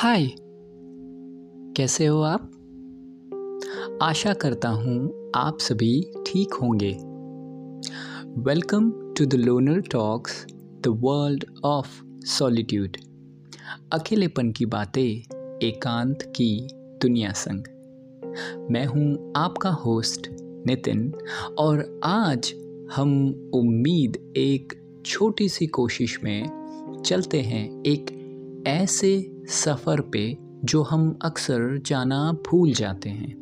हाय। कैसे हो आप? आशा करता हूँ आप सभी ठीक होंगे। Welcome to the loner talks the world of solitude अकेलेपन की बातें, एकांत की दुनिया संग। मैं हूँ आपका होस्ट नितिन, और आज हम उम्मीद एक छोटी सी कोशिश में चलते हैं एक ऐसे सफ़र पे जो हम अक्सर जाना भूल जाते हैं।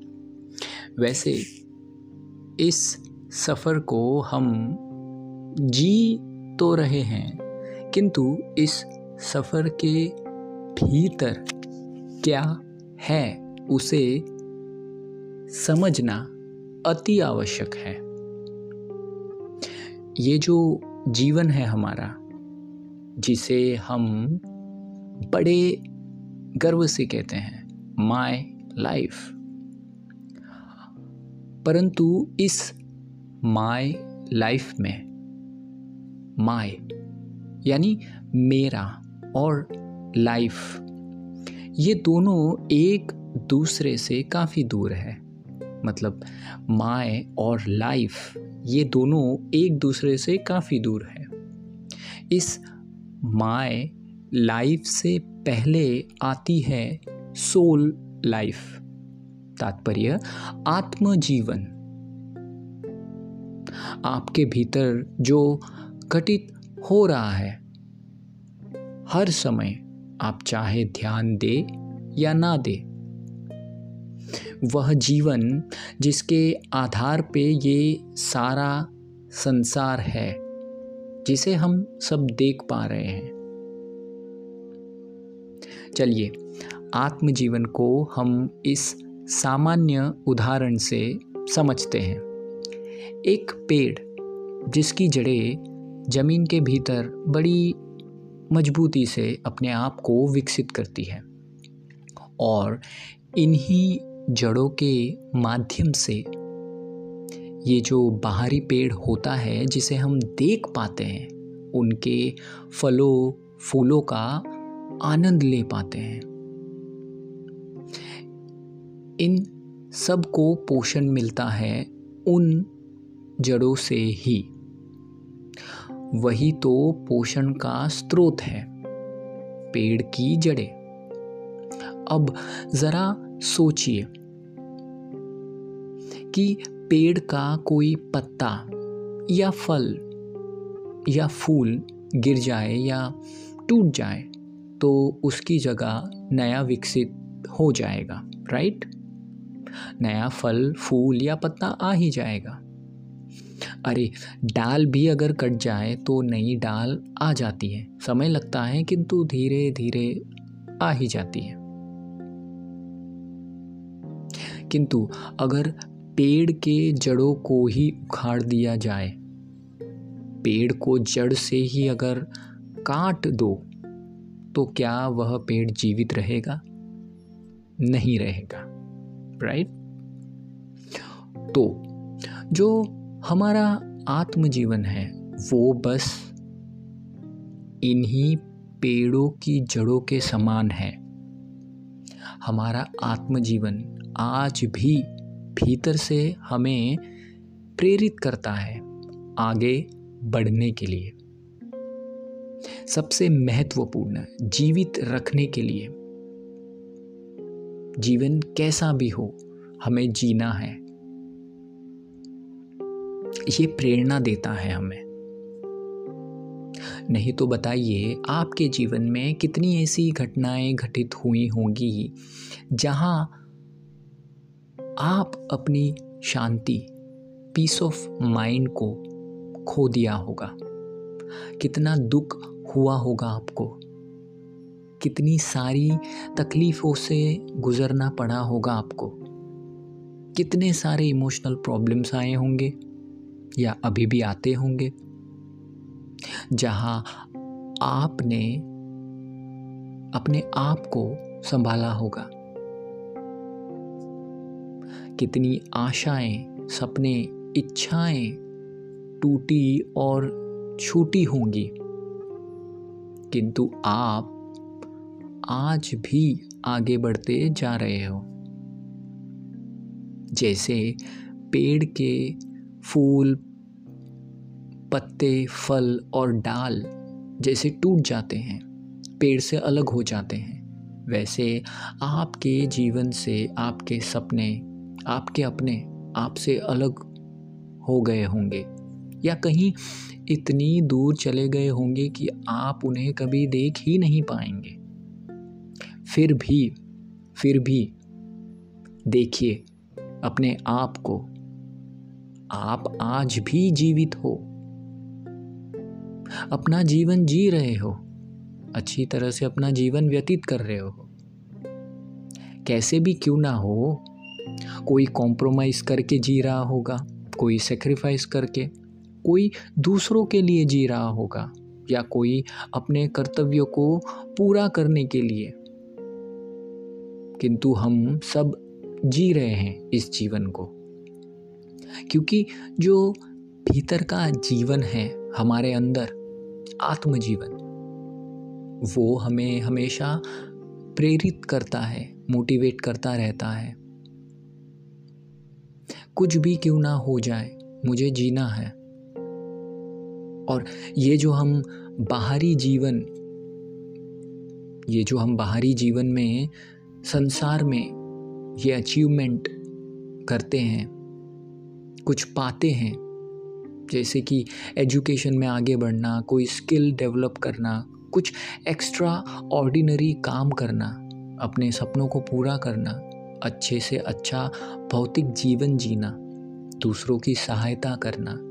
वैसे इस सफ़र को हम जी तो रहे हैं, किंतु इस सफ़र के भीतर क्या है उसे समझना अति आवश्यक है। ये जो जीवन है हमारा, जिसे हम बड़े गर्व से कहते हैं माय लाइफ परंतु इस माय लाइफ में माय यानी मेरा और लाइफ ये दोनों एक दूसरे से काफ़ी दूर है। मतलब माए और लाइफ ये दोनों एक दूसरे से काफ़ी दूर है। इस माए लाइफ से पहले आती है सोल लाइफ। तात्पर्य, आत्मजीवन। आपके भीतर जो घटित हो रहा है, हर समय आप चाहे ध्यान दे या ना दे, वह जीवन जिसके आधार पे ये सारा संसार है, जिसे हम सब देख पा रहे हैं। चलिए, आत्मजीवन को हम इस सामान्य उदाहरण से समझते हैं। एक पेड़ जिसकी जड़ें ज़मीन के भीतर बड़ी मजबूती से अपने आप को विकसित करती है और इन्हीं जड़ों के माध्यम से ये जो बाहरी पेड़ होता है जिसे हम देख पाते हैं, उनके फलों, फूलों का आनंद ले पाते हैं। इन सबको पोषण मिलता है उन जड़ों से ही। वही तो पोषण का स्रोत है, पेड़ की जड़ें। अब ज़रा सोचिए कि पेड़ का कोई पत्ता या फल या फूल गिर जाए या टूट जाए तो उसकी जगह नया विकसित हो जाएगा राइट नया फल, फूल या पत्ता आ ही जाएगा। अरे डाल भी अगर कट जाए तो नई डाल आ जाती है। समय लगता है किंतु धीरे धीरे आ ही जाती है। किंतु अगर पेड़ के जड़ों को ही उखाड़ दिया जाए, पेड़ को जड़ से ही अगर काट दो तो क्या वह पेड़ जीवित रहेगा? नहीं रहेगा राइट तो जो हमारा आत्मजीवन है, वो बस इन्हीं पेड़ों की जड़ों के समान है। हमारा आत्मजीवन आज भी भीतर से हमें प्रेरित करता है आगे बढ़ने के लिए। सबसे महत्वपूर्ण जीवित रखने के लिए। जीवन कैसा भी हो, हमें जीना है। ये प्रेरणा देता है हमें। नहीं तो बताइए, आपके जीवन में कितनी ऐसी घटनाएँ घटित हुई होंगी, जहाँ आप अपनी शांति पीस ऑफ़ माइंड को खो दिया होगा? कितना दुख हुआ होगा आपको। कितनी सारी तकलीफ़ों से गुज़रना पड़ा होगा आपको। कितने सारे इमोशनल प्रॉब्लम्स आए होंगे या अभी भी आते होंगे। जहाँ आपने अपने आप को संभाला होगा। कितनी आशाएँ, सपने, इच्छाएँ टूटी और छूटी होंगी। किंतु आप आज भी आगे बढ़ते जा रहे हो। जैसे पेड़ के फूल, पत्ते, फल और डाल जैसे टूट जाते हैं, पेड़ से अलग हो जाते हैं। वैसे आपके जीवन से आपके सपने, आपके अपने आपसे अलग हो गए होंगे। या कहीं इतनी दूर चले गए होंगे कि आप उन्हें कभी देख ही नहीं पाएँगे। फिर भी फिर भी, देखिए, अपने आप को। आप आज भी जीवित हो। अपना जीवन जी रहे हो। अच्छी तरह से अपना जीवन व्यतीत कर रहे हो। कैसे भी क्यों ना हो, कोई कॉम्प्रोमाइज़ करके जी रहा होगा, कोई सेक्रीफाइस करके। कोई दूसरों के लिए जी रहा होगा या कोई अपने कर्तव्यों को पूरा करने के लिए। किंतु हम सब जी रहे हैं इस जीवन को। क्योंकि जो भीतर का जीवन है, हमारे अंदर आत्मजीवन, वो हमें हमेशा प्रेरित करता है, मोटिवेट करता रहता है। कुछ भी क्यों ना हो जाए, मुझे जीना है। और ये जो हम बाहरी जीवन, ये जो हम बाहरी जीवन में, संसार में ये अचीवमेंट करते हैं, कुछ पाते हैं, जैसे कि एजुकेशन में आगे बढ़ना, कोई स्किल डेवलप करना, कुछ एक्स्ट्रा ऑर्डिनरी काम करना, अपने सपनों को पूरा करना, अच्छे से अच्छा भौतिक जीवन जीना, दूसरों की सहायता करना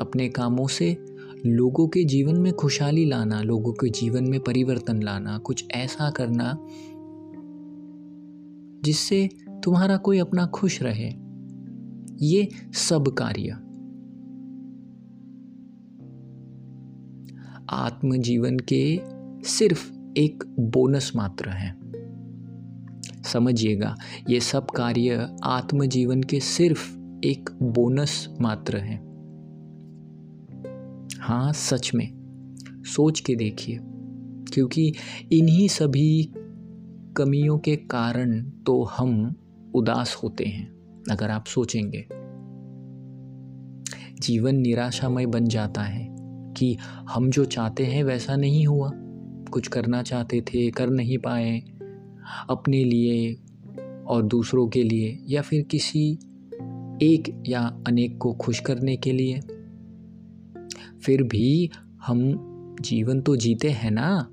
अपने कामों से, लोगों के जीवन में खुशहाली लाना, लोगों के जीवन में परिवर्तन लाना, कुछ ऐसा करना जिससे तुम्हारा कोई अपना खुश रहे। ये सब कार्य। आत्मजीवन के सिर्फ़ एक बोनस मात्र है। समझिएगा, ये सब कार्य आत्मजीवन के सिर्फ़ एक बोनस मात्र हैं। हाँ सच में। सोच के देखिए, क्योंकि इन्हीं सभी कमियों के कारण तो हम उदास होते हैं, अगर आप सोचेंगे। जीवन निराशामय बन जाता है कि हम जो चाहते हैं वैसा नहीं हुआ। कुछ करना चाहते थे, कर नहीं पाए, अपने लिए और दूसरों के लिए, या फिर किसी एक या अनेक को खुश करने के लिए। फिर भी हम जीवन तो जीते हैं ना?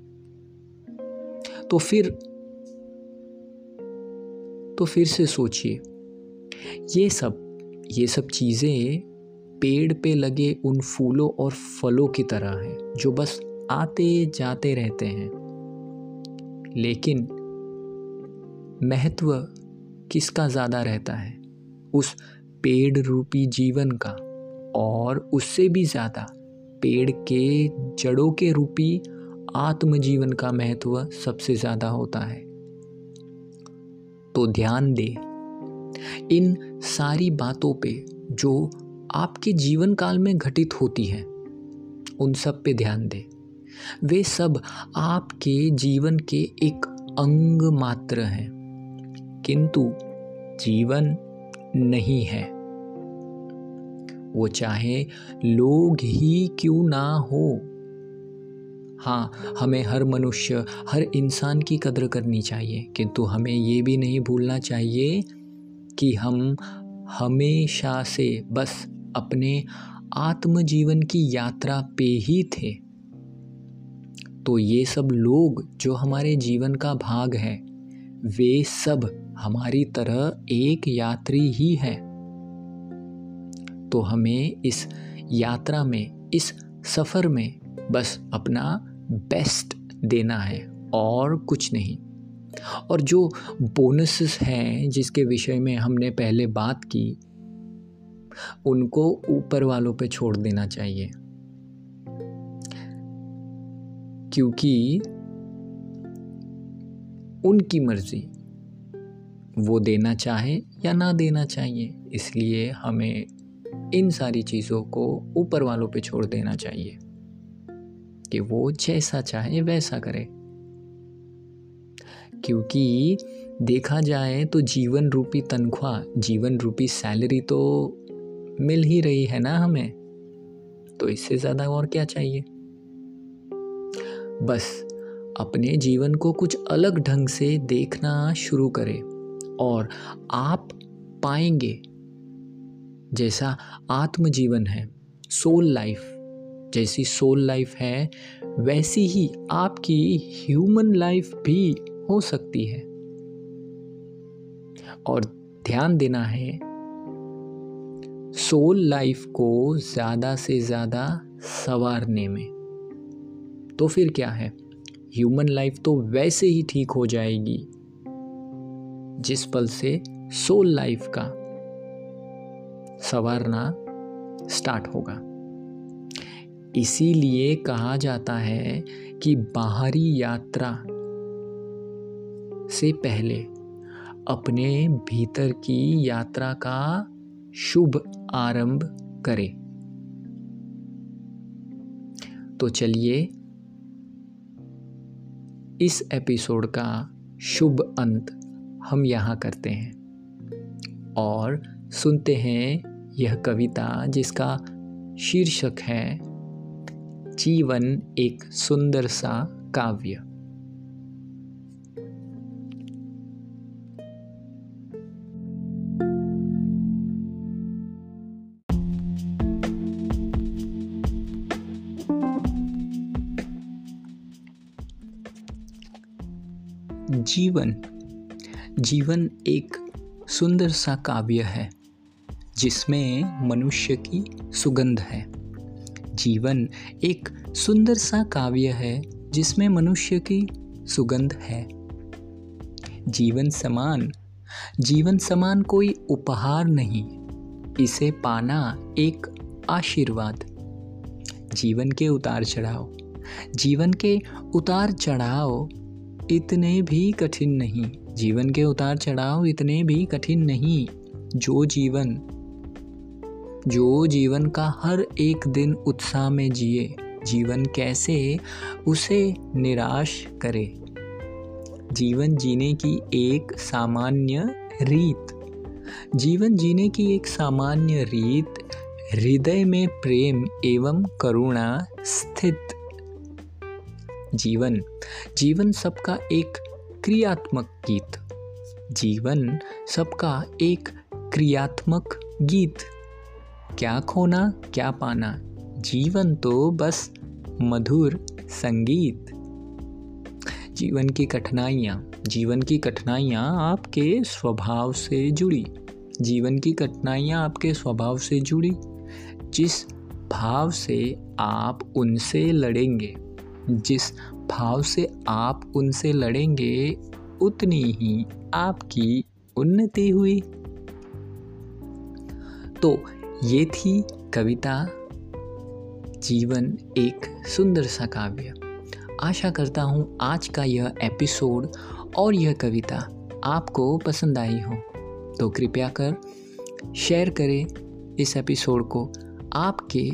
तो फिर तो फिर से सोचिए। ये सब ये सब चीज़ें पेड़ पे लगे उन फूलों और फलों की तरह है, जो बस आते जाते रहते हैं। लेकिन महत्व किसका ज़्यादा रहता है? उस पेड़ रूपी जीवन का और उससे भी ज़्यादा। पेड़ के जड़ों के रूपी आत्मजीवन का महत्व सबसे ज़्यादा होता है। तो ध्यान दे, इन सारी बातों पे जो आपके जीवन काल में घटित होती हैं, उन सब पे ध्यान दें। वे सब आपके जीवन के एक अंग मात्र हैं, किंतु जीवन नहीं है। वो चाहे, लोग ही क्यों ना हो। हाँ हमें हर मनुष्य, हर इंसान की कदर करनी चाहिए, किंतु हमें ये भी नहीं भूलना चाहिए कि हम हमेशा से बस अपने आत्मजीवन की यात्रा पे ही थे। तो ये सब लोग जो हमारे जीवन का भाग है, वे सब हमारी तरह एक यात्री ही है। तो हमें इस यात्रा में, इस सफ़र में बस अपना बेस्ट देना है और कुछ नहीं। और जो बोनसेस हैं जिसके विषय में हमने पहले बात की, उनको ऊपर वालों पे छोड़ देना चाहिए। क्योंकि उनकी मर्ज़ी, वो देना चाहे या ना देना चाहिए, इसलिए हमें इन सारी चीज़ों को ऊपर वालों पे छोड़ देना चाहिए कि वो जैसा चाहे वैसा करे। क्योंकि देखा जाए तो जीवन रूपी तनख्वाह, जीवन रूपी सैलरी तो मिल ही रही है ना हमें। तो इससे ज़्यादा और क्या चाहिए? बस अपने जीवन को कुछ अलग ढंग से देखना शुरू करें और आप पाएँगे जैसा आत्मजीवन है सोल लाइफ जैसी सोल लाइफ है, वैसी ही आपकी ह्यूमन लाइफ भी हो सकती है। और ध्यान देना है सोल लाइफ को ज़्यादा से ज़्यादा संवारने में। तो फिर क्या है? ह्यूमन लाइफ तो वैसे ही ठीक हो जाएगी, जिस पल से सोल लाइफ का संवारना स्टार्ट होगा। इसीलिए कहा जाता है कि बाहरी यात्रा से पहले अपने भीतर की यात्रा का शुभ आरंभ करें। तो चलिए इस एपिसोड का शुभ अंत हम यहाँ करते हैं और सुनते हैं यह कविता जिसका शीर्षक है, जीवन एक सुंदर सा काव्य। जीवन जीवन एक सुंदर सा काव्य है। जिसमें मनुष्य की सुगंध है। जीवन एक सुंदर सा काव्य है जिसमें मनुष्य की सुगंध है। जीवन समान जीवन समान कोई उपहार नहीं। इसे पाना एक आशीर्वाद। जीवन के उतार चढ़ाव, जीवन के उतार चढ़ाव इतने भी कठिन नहीं। जीवन के उतार चढ़ाव इतने भी कठिन नहीं। जो जीवन जो जीवन का हर एक दिन उत्साह में जिए, जीवन कैसे उसे निराश करे। जीवन जीने की एक सामान्य रीत। जीवन जीने की एक सामान्य रीत, हृदय में प्रेम एवं करुणा स्थित। जीवन जीवन सबका एक क्रियात्मक गीत। जीवन सबका एक क्रियात्मक गीत। क्या खोना, क्या पाना। जीवन तो बस मधुर संगीत। जीवन की कठिनाइयाँ, जीवन की कठिनाइयाँ आपके स्वभाव से जुड़ी। जीवन की कठिनाइयाँ आपके स्वभाव से जुड़ी। जिस भाव से आप उनसे लड़ेंगे, जिस भाव से आप उनसे लड़ेंगे, उतनी ही आपकी उन्नति हुई। तो ये थी कविता, जीवन एक सुंदर सा काव्य। आशा करता हूँ आज का यह एपिसोड और यह कविता आपको पसंद आई हो। तो कृपया कर शेयर करें इस एपिसोड को आपके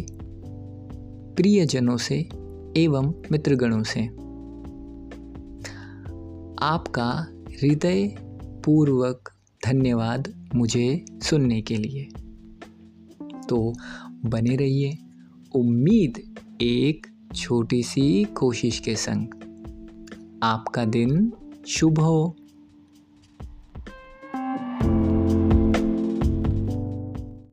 प्रियजनों से एवं मित्रगणों से। आपका हृदय पूर्वक धन्यवाद मुझे सुनने के लिए। तो बने रहिए। उम्मीद एक छोटी सी कोशिश के संग। आपका दिन शुभ हो।